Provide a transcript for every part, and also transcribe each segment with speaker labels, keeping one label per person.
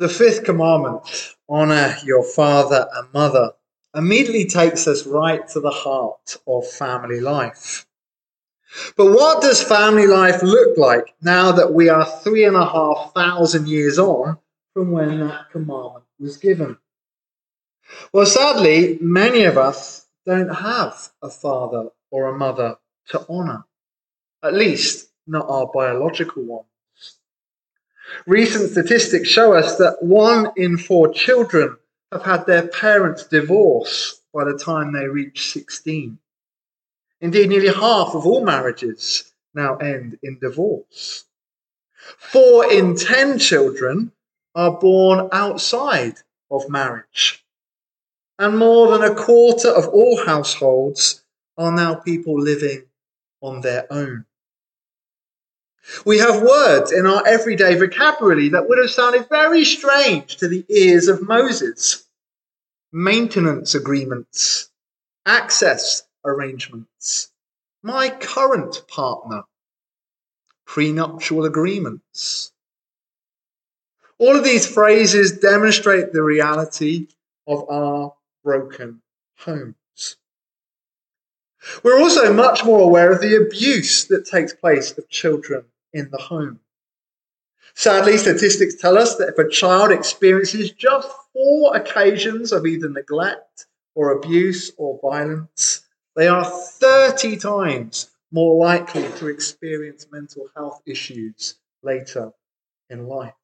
Speaker 1: The fifth commandment, honor your father and mother, immediately takes us right to the heart of family life. But what does family life look like now that we are three and a half thousand years on from when that commandment was given? Well, sadly, many of us don't have a father or a mother to honor, at least not our biological ones. Recent statistics show us that one in four children have had their parents divorce by the time they reach 16. Indeed, nearly half of all marriages now end in divorce. Four in ten children are born outside of marriage. And more than a quarter of all households are now people living on their own. We have words in our everyday vocabulary that would have sounded very strange to the ears of Moses. Maintenance agreements, access arrangements, my current partner, prenuptial agreements. All of these phrases demonstrate the reality of our broken homes. We're also much more aware of the abuse that takes place of children in the home. Sadly, statistics tell us that if a child experiences just four occasions of either neglect or abuse or violence, they are 30 times more likely to experience mental health issues later in life.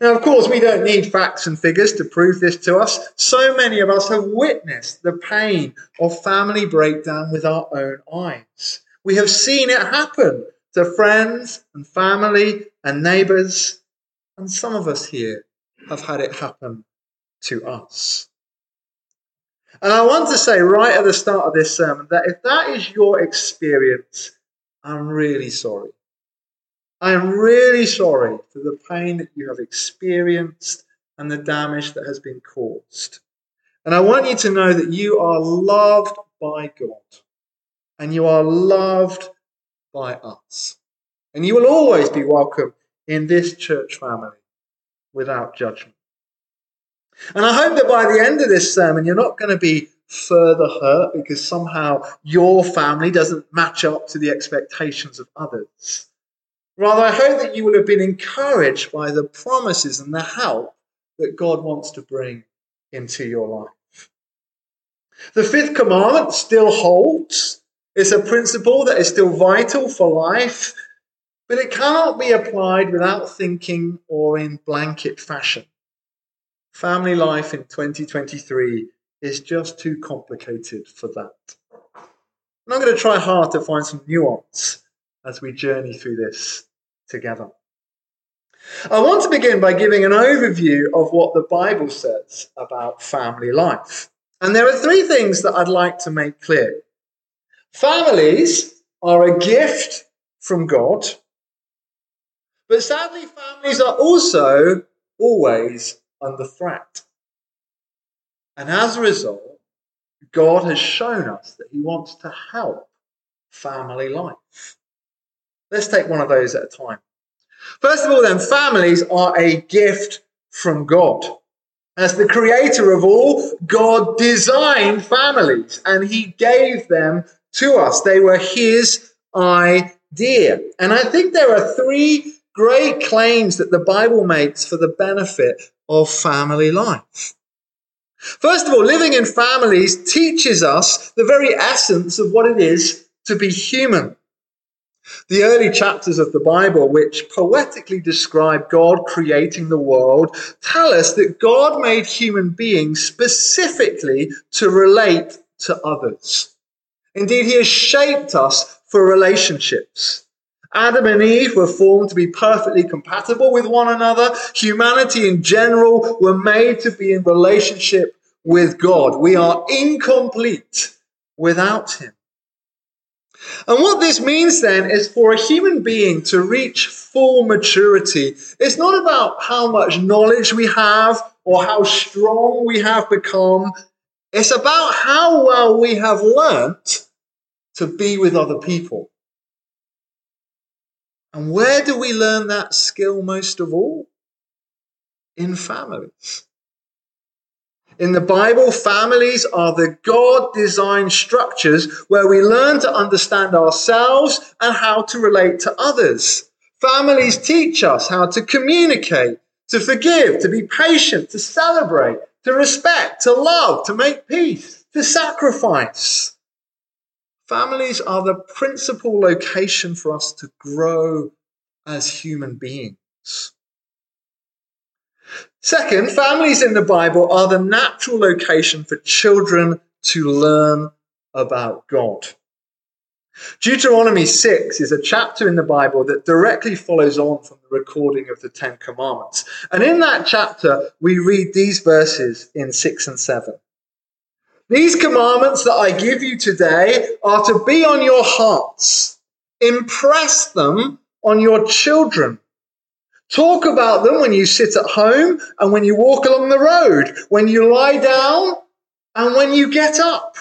Speaker 1: Now, of course, we don't need facts and figures to prove this to us. So many of us have witnessed the pain of family breakdown with our own eyes. We have seen it happen to friends and family and neighbours, and some of us here have had it happen to us. And I want to say right at the start of this sermon that if that is your experience, I'm really sorry. I am really sorry for the pain that you have experienced and the damage that has been caused. And I want you to know that you are loved by God and you are loved by us. And you will always be welcome in this church family without judgment. And I hope that by the end of this sermon, you're not going to be further hurt because somehow your family doesn't match up to the expectations of others. Rather, I hope that you will have been encouraged by the promises and the help that God wants to bring into your life. The fifth commandment still holds. It's a principle that is still vital for life, but it cannot be applied without thinking or in blanket fashion. Family life in 2023 is just too complicated for that. And I'm going to try hard to find some nuance as we journey through this together. I want to begin by giving an overview of what the Bible says about family life. And there are three things that I'd like to make clear. Families are a gift from God, but sadly, families are also always under threat. And as a result, God has shown us that He wants to help family life. Let's take one of those at a time. First of all, then, families are a gift from God. As the creator of all, God designed families and He gave them to us. They were His idea. And I think there are three great claims that the Bible makes for the benefit of family life. First of all, living in families teaches us the very essence of what it is to be human. The early chapters of the Bible, which poetically describe God creating the world, tell us that God made human beings specifically to relate to others. Indeed, He has shaped us for relationships. Adam and Eve were formed to be perfectly compatible with one another. Humanity in general were made to be in relationship with God. We are incomplete without Him. And what this means then is for a human being to reach full maturity, it's not about how much knowledge we have or how strong we have become. It's about how well we have learnt to be with other people. And where do we learn that skill most of all? in families. In the Bible, families are the God designed structures where we learn to understand ourselves and how to relate to others. Families teach us how to communicate, to forgive, to be patient, to celebrate, to respect, to love, to make peace, to sacrifice. Families are the principal location for us to grow as human beings. Second, families in the Bible are the natural location for children to learn about God. Deuteronomy 6 is a chapter in the Bible that directly follows on from the recording of the Ten Commandments. And in that chapter, we read these verses in 6 and 7. These commandments that I give you today are to be on your hearts. Impress them on your children. Talk about them when you sit at home and when you walk along the road, when you lie down and when you get up.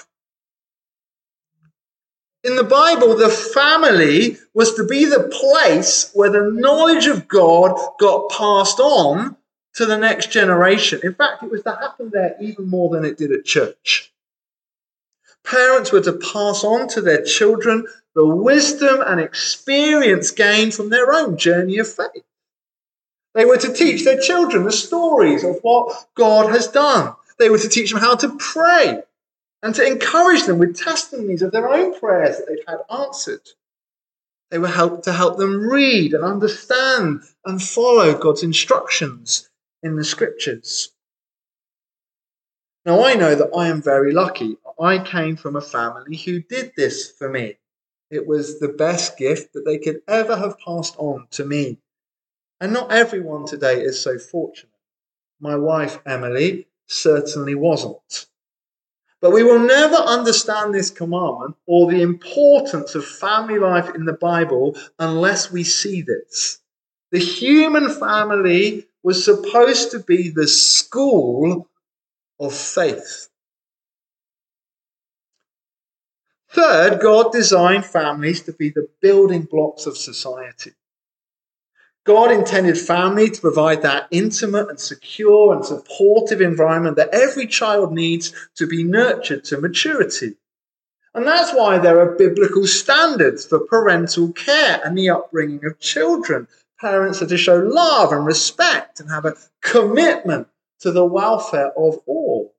Speaker 1: In the Bible, the family was to be the place where the knowledge of God got passed on to the next generation. In fact, it was to happen there even more than it did at church. Parents were to pass on to their children the wisdom and experience gained from their own journey of faith. They were to teach their children the stories of what God has done. They were to teach them how to pray and to encourage them with testimonies of their own prayers that they'd had answered. They were helped to help them read and understand and follow God's instructions in the scriptures. Now, I know that I am very lucky. I came from a family who did this for me. It was the best gift that they could ever have passed on to me. And not everyone today is so fortunate. My wife, Emily, certainly wasn't. But we will never understand this commandment or the importance of family life in the Bible unless we see this. The human family was supposed to be the school of faith. Third, God designed families to be the building blocks of society. God intended family to provide that intimate and secure and supportive environment that every child needs to be nurtured to maturity. And that's why there are biblical standards for parental care and the upbringing of children. Parents are to show love and respect and have a commitment to the welfare of all.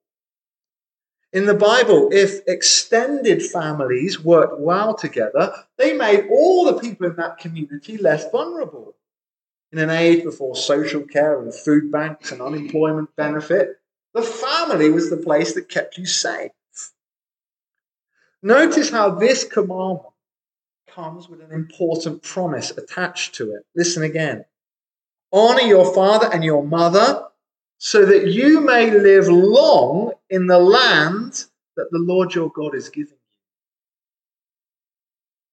Speaker 1: In the Bible, if extended families worked well together, they made all the people in that community less vulnerable. In an age before social care and food banks and unemployment benefit, the family was the place that kept you safe. Notice how this commandment comes with an important promise attached to it. Listen again. Honor your father and your mother so that you may live long in the land that the Lord your God is giving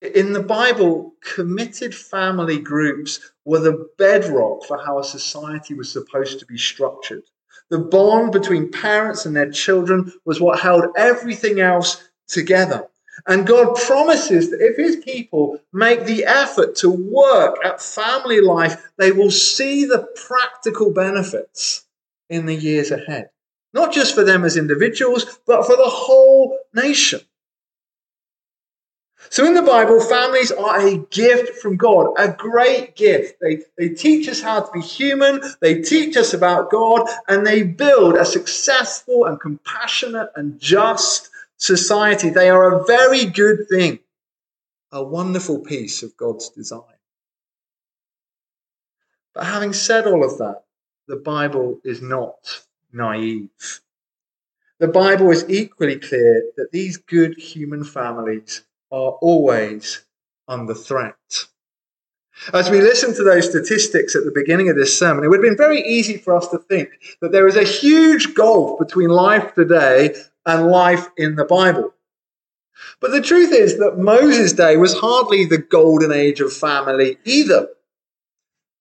Speaker 1: in the Bible, committed family groups were the bedrock for how a society was supposed to be structured. The bond between parents and their children was what held everything else together. And God promises that if his people make the effort to work at family life, they will see the practical benefits in the years ahead. Not just for them as individuals, but for the whole nation. So in the Bible, families are a gift from God, a great gift. They, they teach us how to be human, they teach us about God, and they build a successful and compassionate and just society. They are a very good thing, a wonderful piece of God's design. But having said all of that, the Bible is not naive. The Bible is equally clear that these good human families are always under threat. As we listen to those statistics at the beginning of this sermon, it would have been very easy for us to think that there is a huge gulf between life today and life in the Bible. But the truth is that Moses' day was hardly the golden age of family either.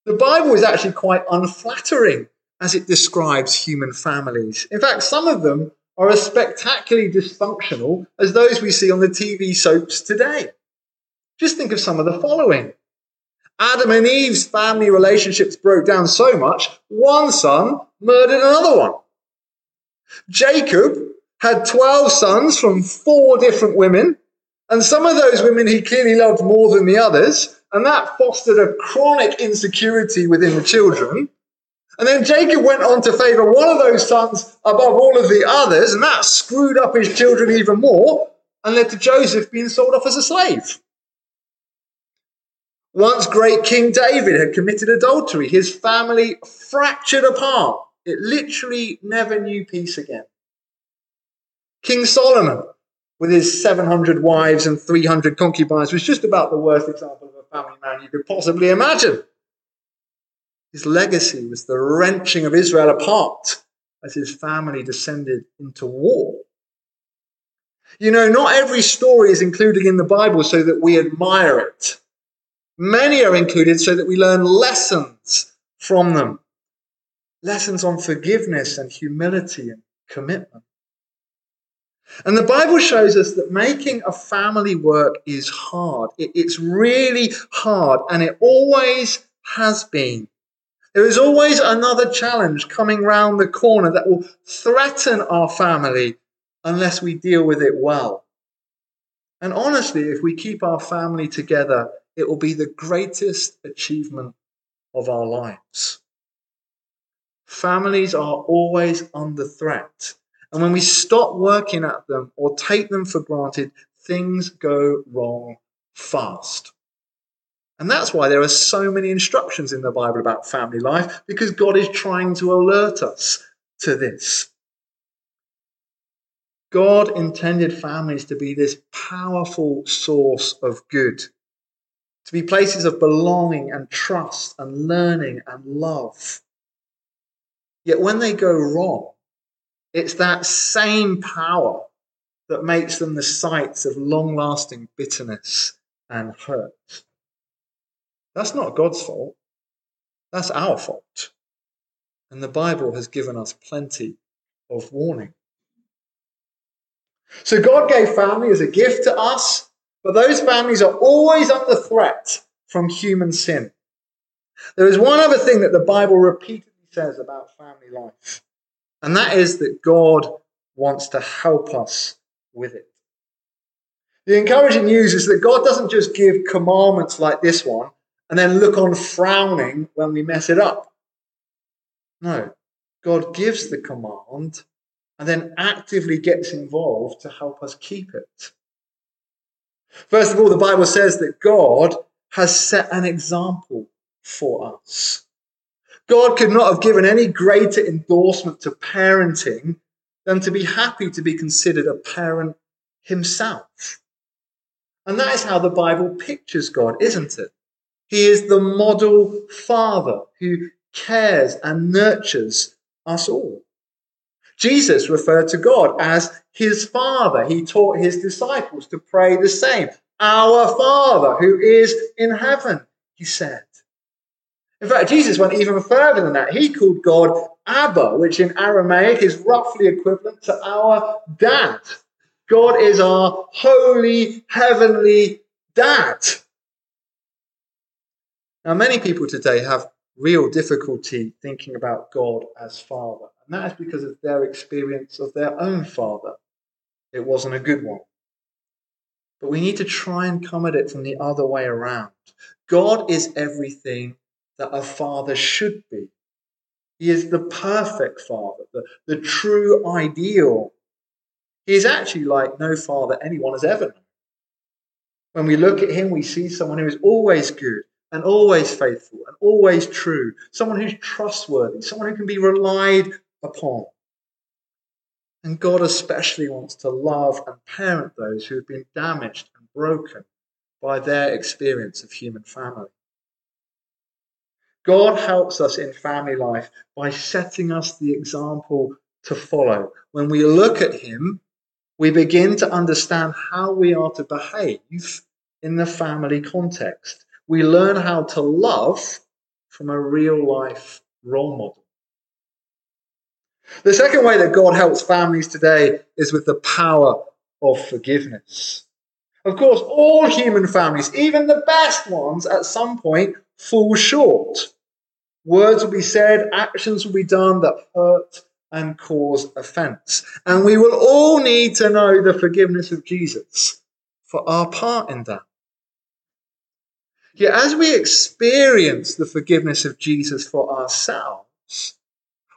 Speaker 1: The Bible is actually quite unflattering as it describes human families. In fact, some of them are as spectacularly dysfunctional as those we see on the TV soaps today. Just think of some of the following. Adam and Eve's family relationships broke down so much, one son murdered another one. Jacob had 12 sons from four different women, and some of those women he clearly loved more than the others, and that fostered a chronic insecurity within the children. And then Jacob went on to favor one of those sons above all of the others, and that screwed up his children even more and led to Joseph being sold off as a slave. Once great King David had committed adultery, his family fractured apart. It literally never knew peace again. King Solomon, with his 700 wives and 300 concubines, was just about the worst example of a family man you could possibly imagine. His legacy was the wrenching of Israel apart as his family descended into war. You know, not every story is included in the Bible so that we admire it. Many are included so that we learn lessons from them. Lessons on forgiveness and humility and commitment. And the Bible shows us that making a family work is hard. It's really hard, and it always has been. There is always another challenge coming round the corner that will threaten our family unless we deal with it well. And honestly, if we keep our family together, it will be the greatest achievement of our lives. Families are always under threat. And when we stop working at them or take them for granted, things go wrong fast. And that's why there are so many instructions in the Bible about family life, because God is trying to alert us to this. God intended families to be this powerful source of good, to be places of belonging and trust and learning and love. Yet when they go wrong, it's that same power that makes them the sites of long lasting bitterness and hurt. That's not God's fault. That's our fault. And the Bible has given us plenty of warning. So God gave family as a gift to us, but those families are always under threat from human sin. There is one other thing that the Bible repeatedly says about family life, and that is that God wants to help us with it. The encouraging news is that God doesn't just give commandments like this one and then look on frowning when we mess it up. No, God gives the command and then actively gets involved to help us keep it. First of all, the Bible says that God has set an example for us. God could not have given any greater endorsement to parenting than to be happy to be considered a parent himself. And that is how the Bible pictures God, isn't it? He is the model father who cares and nurtures us all. Jesus referred to God as his Father. He taught his disciples to pray the same. Our Father who is in heaven, he said. In fact, Jesus went even further than that. He called God Abba, which in Aramaic is roughly equivalent to our dad. God is our holy, heavenly dad. Now, many people today have real difficulty thinking about God as Father. And that is because of their experience of their own father. It wasn't a good one. But we need to try and come at it from the other way around. God is everything that a father should be. He is the perfect father, the, the true ideal. He is actually like no father anyone has ever known. When we look at him, we see someone who is always good, and always faithful and always true, someone who's trustworthy, someone who can be relied upon. And God especially wants to love and parent those who have been damaged and broken by their experience of human family. God helps us in family life by setting us the example to follow. When we look at Him, we begin to understand how we are to behave in the family context we learn how to love from a real life role model. The second way that God helps families today is with the power of forgiveness. Of course, all human families, even the best ones, at some point fall short. Words will be said, actions will be done that hurt and cause offense. And we will all need to know the forgiveness of Jesus for our part in that. Yet as we experience the forgiveness of Jesus for ourselves,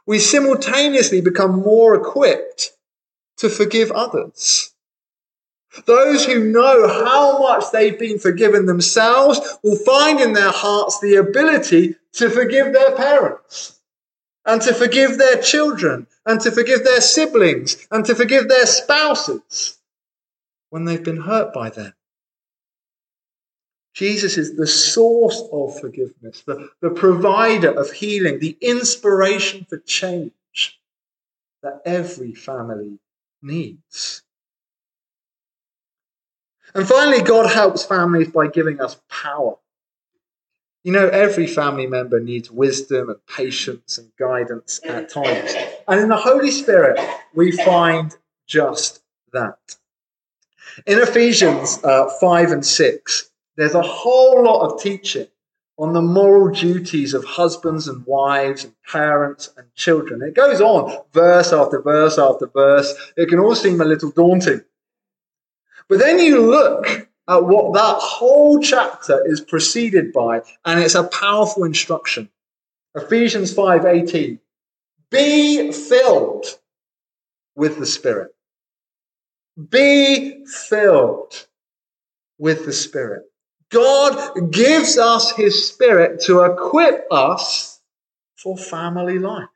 Speaker 1: we simultaneously become more equipped to forgive others. Those who know how much they've been forgiven themselves will find in their hearts the ability to forgive their parents and to forgive their children and to forgive their siblings and to forgive their spouses when they've been hurt by them. Jesus is the source of forgiveness, the, the provider of healing, the inspiration for change that every family needs. And finally, God helps families by giving us power. You know, every family member needs wisdom and patience and guidance at times. And in the Holy Spirit, we find just that. In Ephesians uh, 5 and 6, there's a whole lot of teaching on the moral duties of husbands and wives and parents and children. It goes on verse after verse after verse. It can all seem a little daunting. But then you look at what that whole chapter is preceded by, and it's a powerful instruction. Ephesians 5:18. Be filled with the Spirit. Be filled with the Spirit. God gives us his spirit to equip us for family life.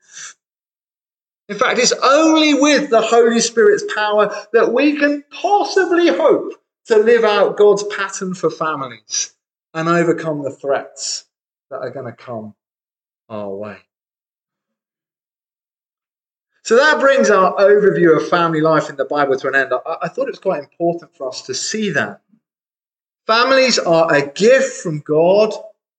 Speaker 1: In fact, it's only with the Holy Spirit's power that we can possibly hope to live out God's pattern for families and overcome the threats that are going to come our way. So that brings our overview of family life in the Bible to an end. I, I thought it was quite important for us to see that Families are a gift from God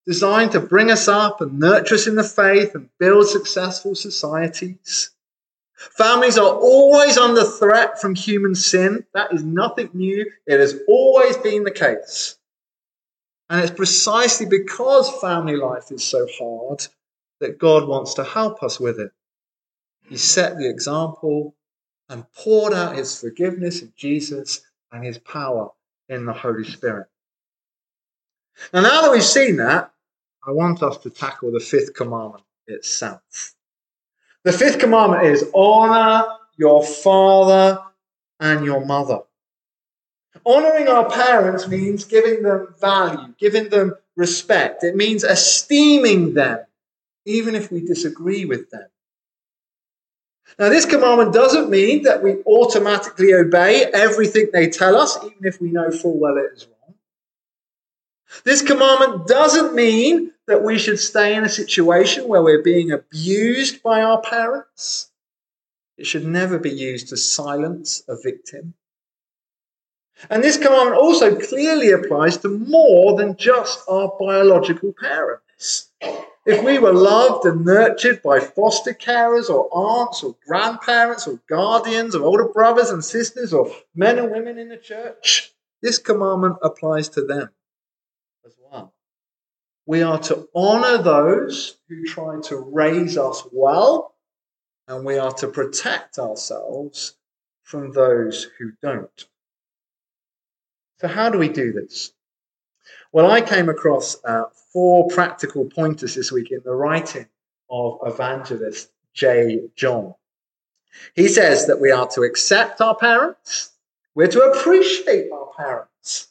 Speaker 1: designed to bring us up and nurture us in the faith and build successful societies. Families are always under threat from human sin. That is nothing new. It has always been the case. And it's precisely because family life is so hard that God wants to help us with it. He set the example and poured out his forgiveness in Jesus and his power in the Holy Spirit. Now, now that we've seen that, I want us to tackle the fifth commandment itself. The fifth commandment is honor your father and your mother. Honoring our parents means giving them value, giving them respect. It means esteeming them, even if we disagree with them. Now, this commandment doesn't mean that we automatically obey everything they tell us, even if we know full well it is wrong. This commandment doesn't mean that we should stay in a situation where we're being abused by our parents. It should never be used to silence a victim. And this commandment also clearly applies to more than just our biological parents. If we were loved and nurtured by foster carers or aunts or grandparents or guardians or older brothers and sisters or men and women in the church, this commandment applies to them. We are to honor those who try to raise us well, and we are to protect ourselves from those who don't. So, how do we do this? Well, I came across uh, four practical pointers this week in the writing of evangelist J. John. He says that we are to accept our parents, we're to appreciate our parents,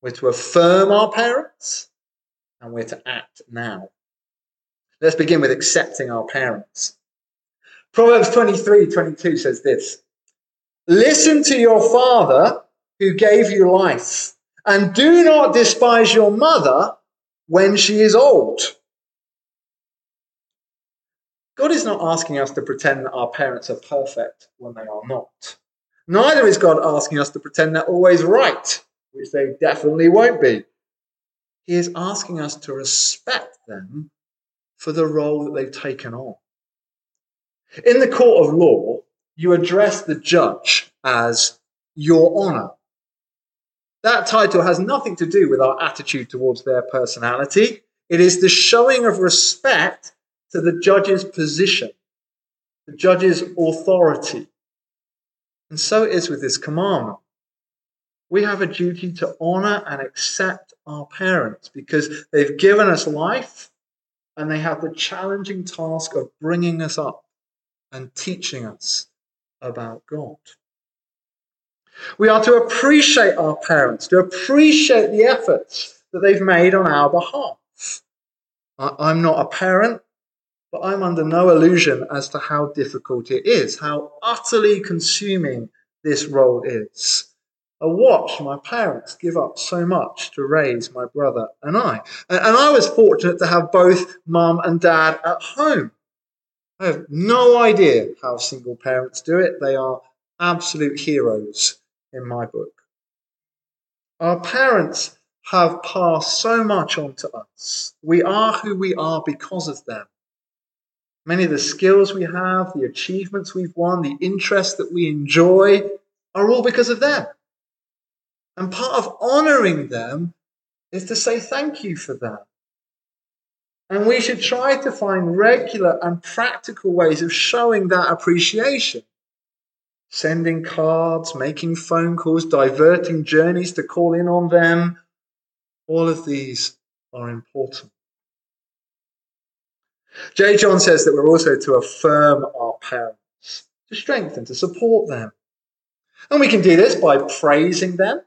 Speaker 1: we're to affirm our parents, and we're to act now. Let's begin with accepting our parents. Proverbs 23 22 says this Listen to your father who gave you life, and do not despise your mother when she is old. God is not asking us to pretend that our parents are perfect when they are not. Neither is God asking us to pretend they're always right, which they definitely won't be. He is asking us to respect them for the role that they've taken on. In the court of law, you address the judge as Your Honour. That title has nothing to do with our attitude towards their personality. It is the showing of respect to the judge's position, the judge's authority. And so it is with this commandment. We have a duty to honor and accept our parents because they've given us life and they have the challenging task of bringing us up and teaching us about God. We are to appreciate our parents, to appreciate the efforts that they've made on our behalf. I'm not a parent, but I'm under no illusion as to how difficult it is, how utterly consuming this role is. I watched my parents give up so much to raise my brother and I. And I was fortunate to have both mum and dad at home. I have no idea how single parents do it. They are absolute heroes in my book. Our parents have passed so much on to us. We are who we are because of them. Many of the skills we have, the achievements we've won, the interests that we enjoy are all because of them. And part of honoring them is to say thank you for that. And we should try to find regular and practical ways of showing that appreciation sending cards, making phone calls, diverting journeys to call in on them. All of these are important. J. John says that we're also to affirm our parents, to strengthen, to support them. And we can do this by praising them,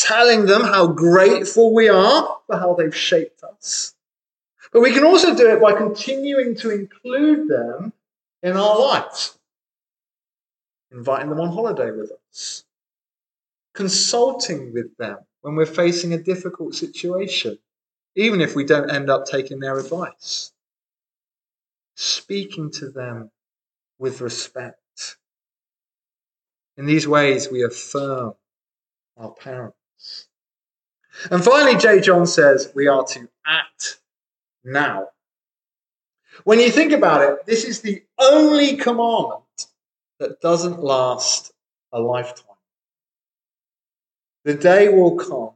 Speaker 1: telling them how grateful we are for how they've shaped us. But we can also do it by continuing to include them in our lives inviting them on holiday with us, consulting with them when we're facing a difficult situation, even if we don't end up taking their advice, speaking to them with respect. In these ways, we affirm our parents. And finally, J. John says we are to act now. When you think about it, this is the only commandment that doesn't last a lifetime. The day will come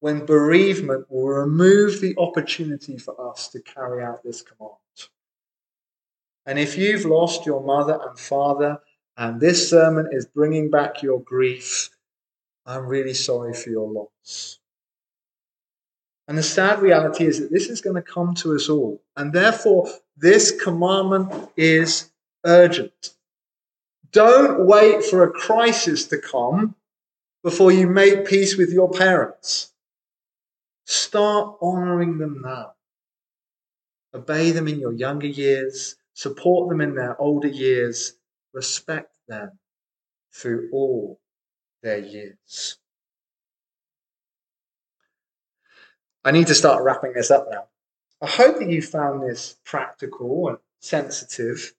Speaker 1: when bereavement will remove the opportunity for us to carry out this command. And if you've lost your mother and father, and this sermon is bringing back your grief, I'm really sorry for your loss. And the sad reality is that this is going to come to us all. And therefore, this commandment is urgent. Don't wait for a crisis to come before you make peace with your parents. Start honoring them now. Obey them in your younger years, support them in their older years, respect them through all their years. I need to start wrapping this up now. I hope that you found this practical and sensitive.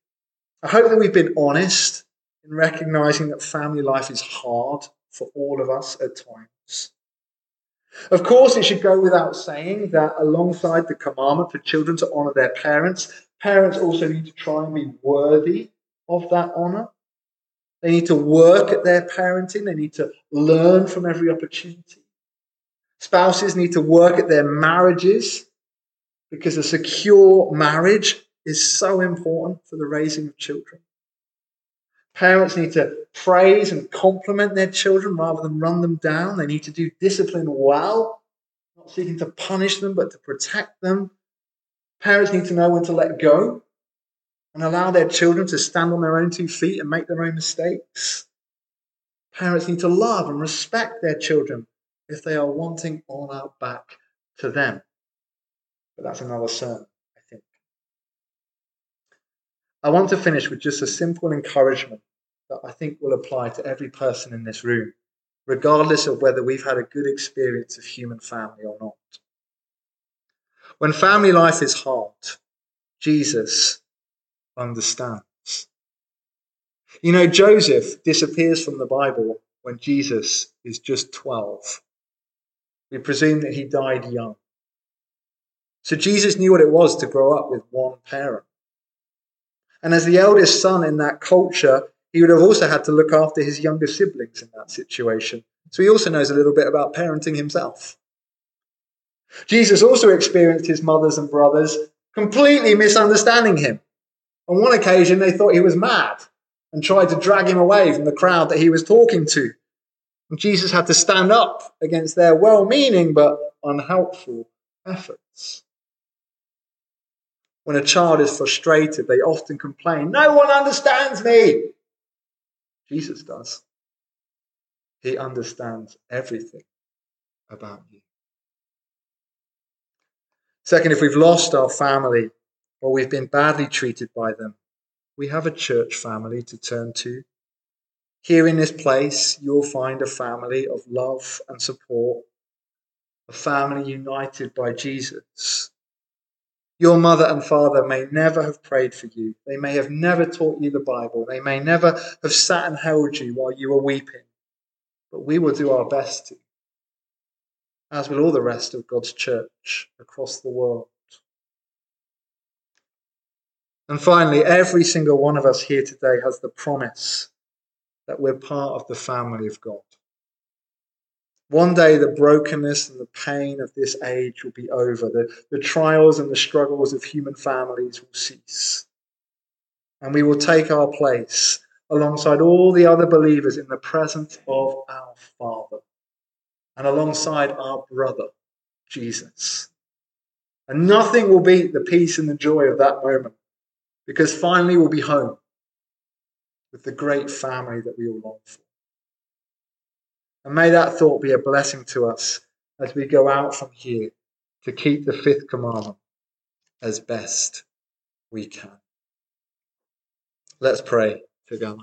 Speaker 1: I hope that we've been honest in recognizing that family life is hard for all of us at times. Of course, it should go without saying that alongside the commandment for children to honor their parents, parents also need to try and be worthy of that honor. They need to work at their parenting, they need to learn from every opportunity. Spouses need to work at their marriages because a secure marriage is so important for the raising of children. Parents need to praise and compliment their children rather than run them down. They need to do discipline well, not seeking to punish them, but to protect them. Parents need to know when to let go and allow their children to stand on their own two feet and make their own mistakes. Parents need to love and respect their children if they are wanting all honor back to them. But that's another sermon. I think. I want to finish with just a simple encouragement that I think will apply to every person in this room, regardless of whether we've had a good experience of human family or not. When family life is hard, Jesus understands. You know, Joseph disappears from the Bible when Jesus is just 12. We presume that he died young. So Jesus knew what it was to grow up with one parent. And as the eldest son in that culture, he would have also had to look after his younger siblings in that situation. So he also knows a little bit about parenting himself. Jesus also experienced his mothers and brothers completely misunderstanding him. On one occasion, they thought he was mad and tried to drag him away from the crowd that he was talking to. And Jesus had to stand up against their well meaning but unhelpful efforts. When a child is frustrated, they often complain, No one understands me. Jesus does. He understands everything about you. Second, if we've lost our family or we've been badly treated by them, we have a church family to turn to. Here in this place, you'll find a family of love and support, a family united by Jesus. Your mother and father may never have prayed for you. They may have never taught you the Bible. They may never have sat and held you while you were weeping. But we will do our best to, as will all the rest of God's church across the world. And finally, every single one of us here today has the promise that we're part of the family of God. One day, the brokenness and the pain of this age will be over. The, the trials and the struggles of human families will cease. And we will take our place alongside all the other believers in the presence of our Father and alongside our brother, Jesus. And nothing will beat the peace and the joy of that moment because finally we'll be home with the great family that we all long for. And may that thought be a blessing to us as we go out from here to keep the fifth commandment as best we can. Let's pray together.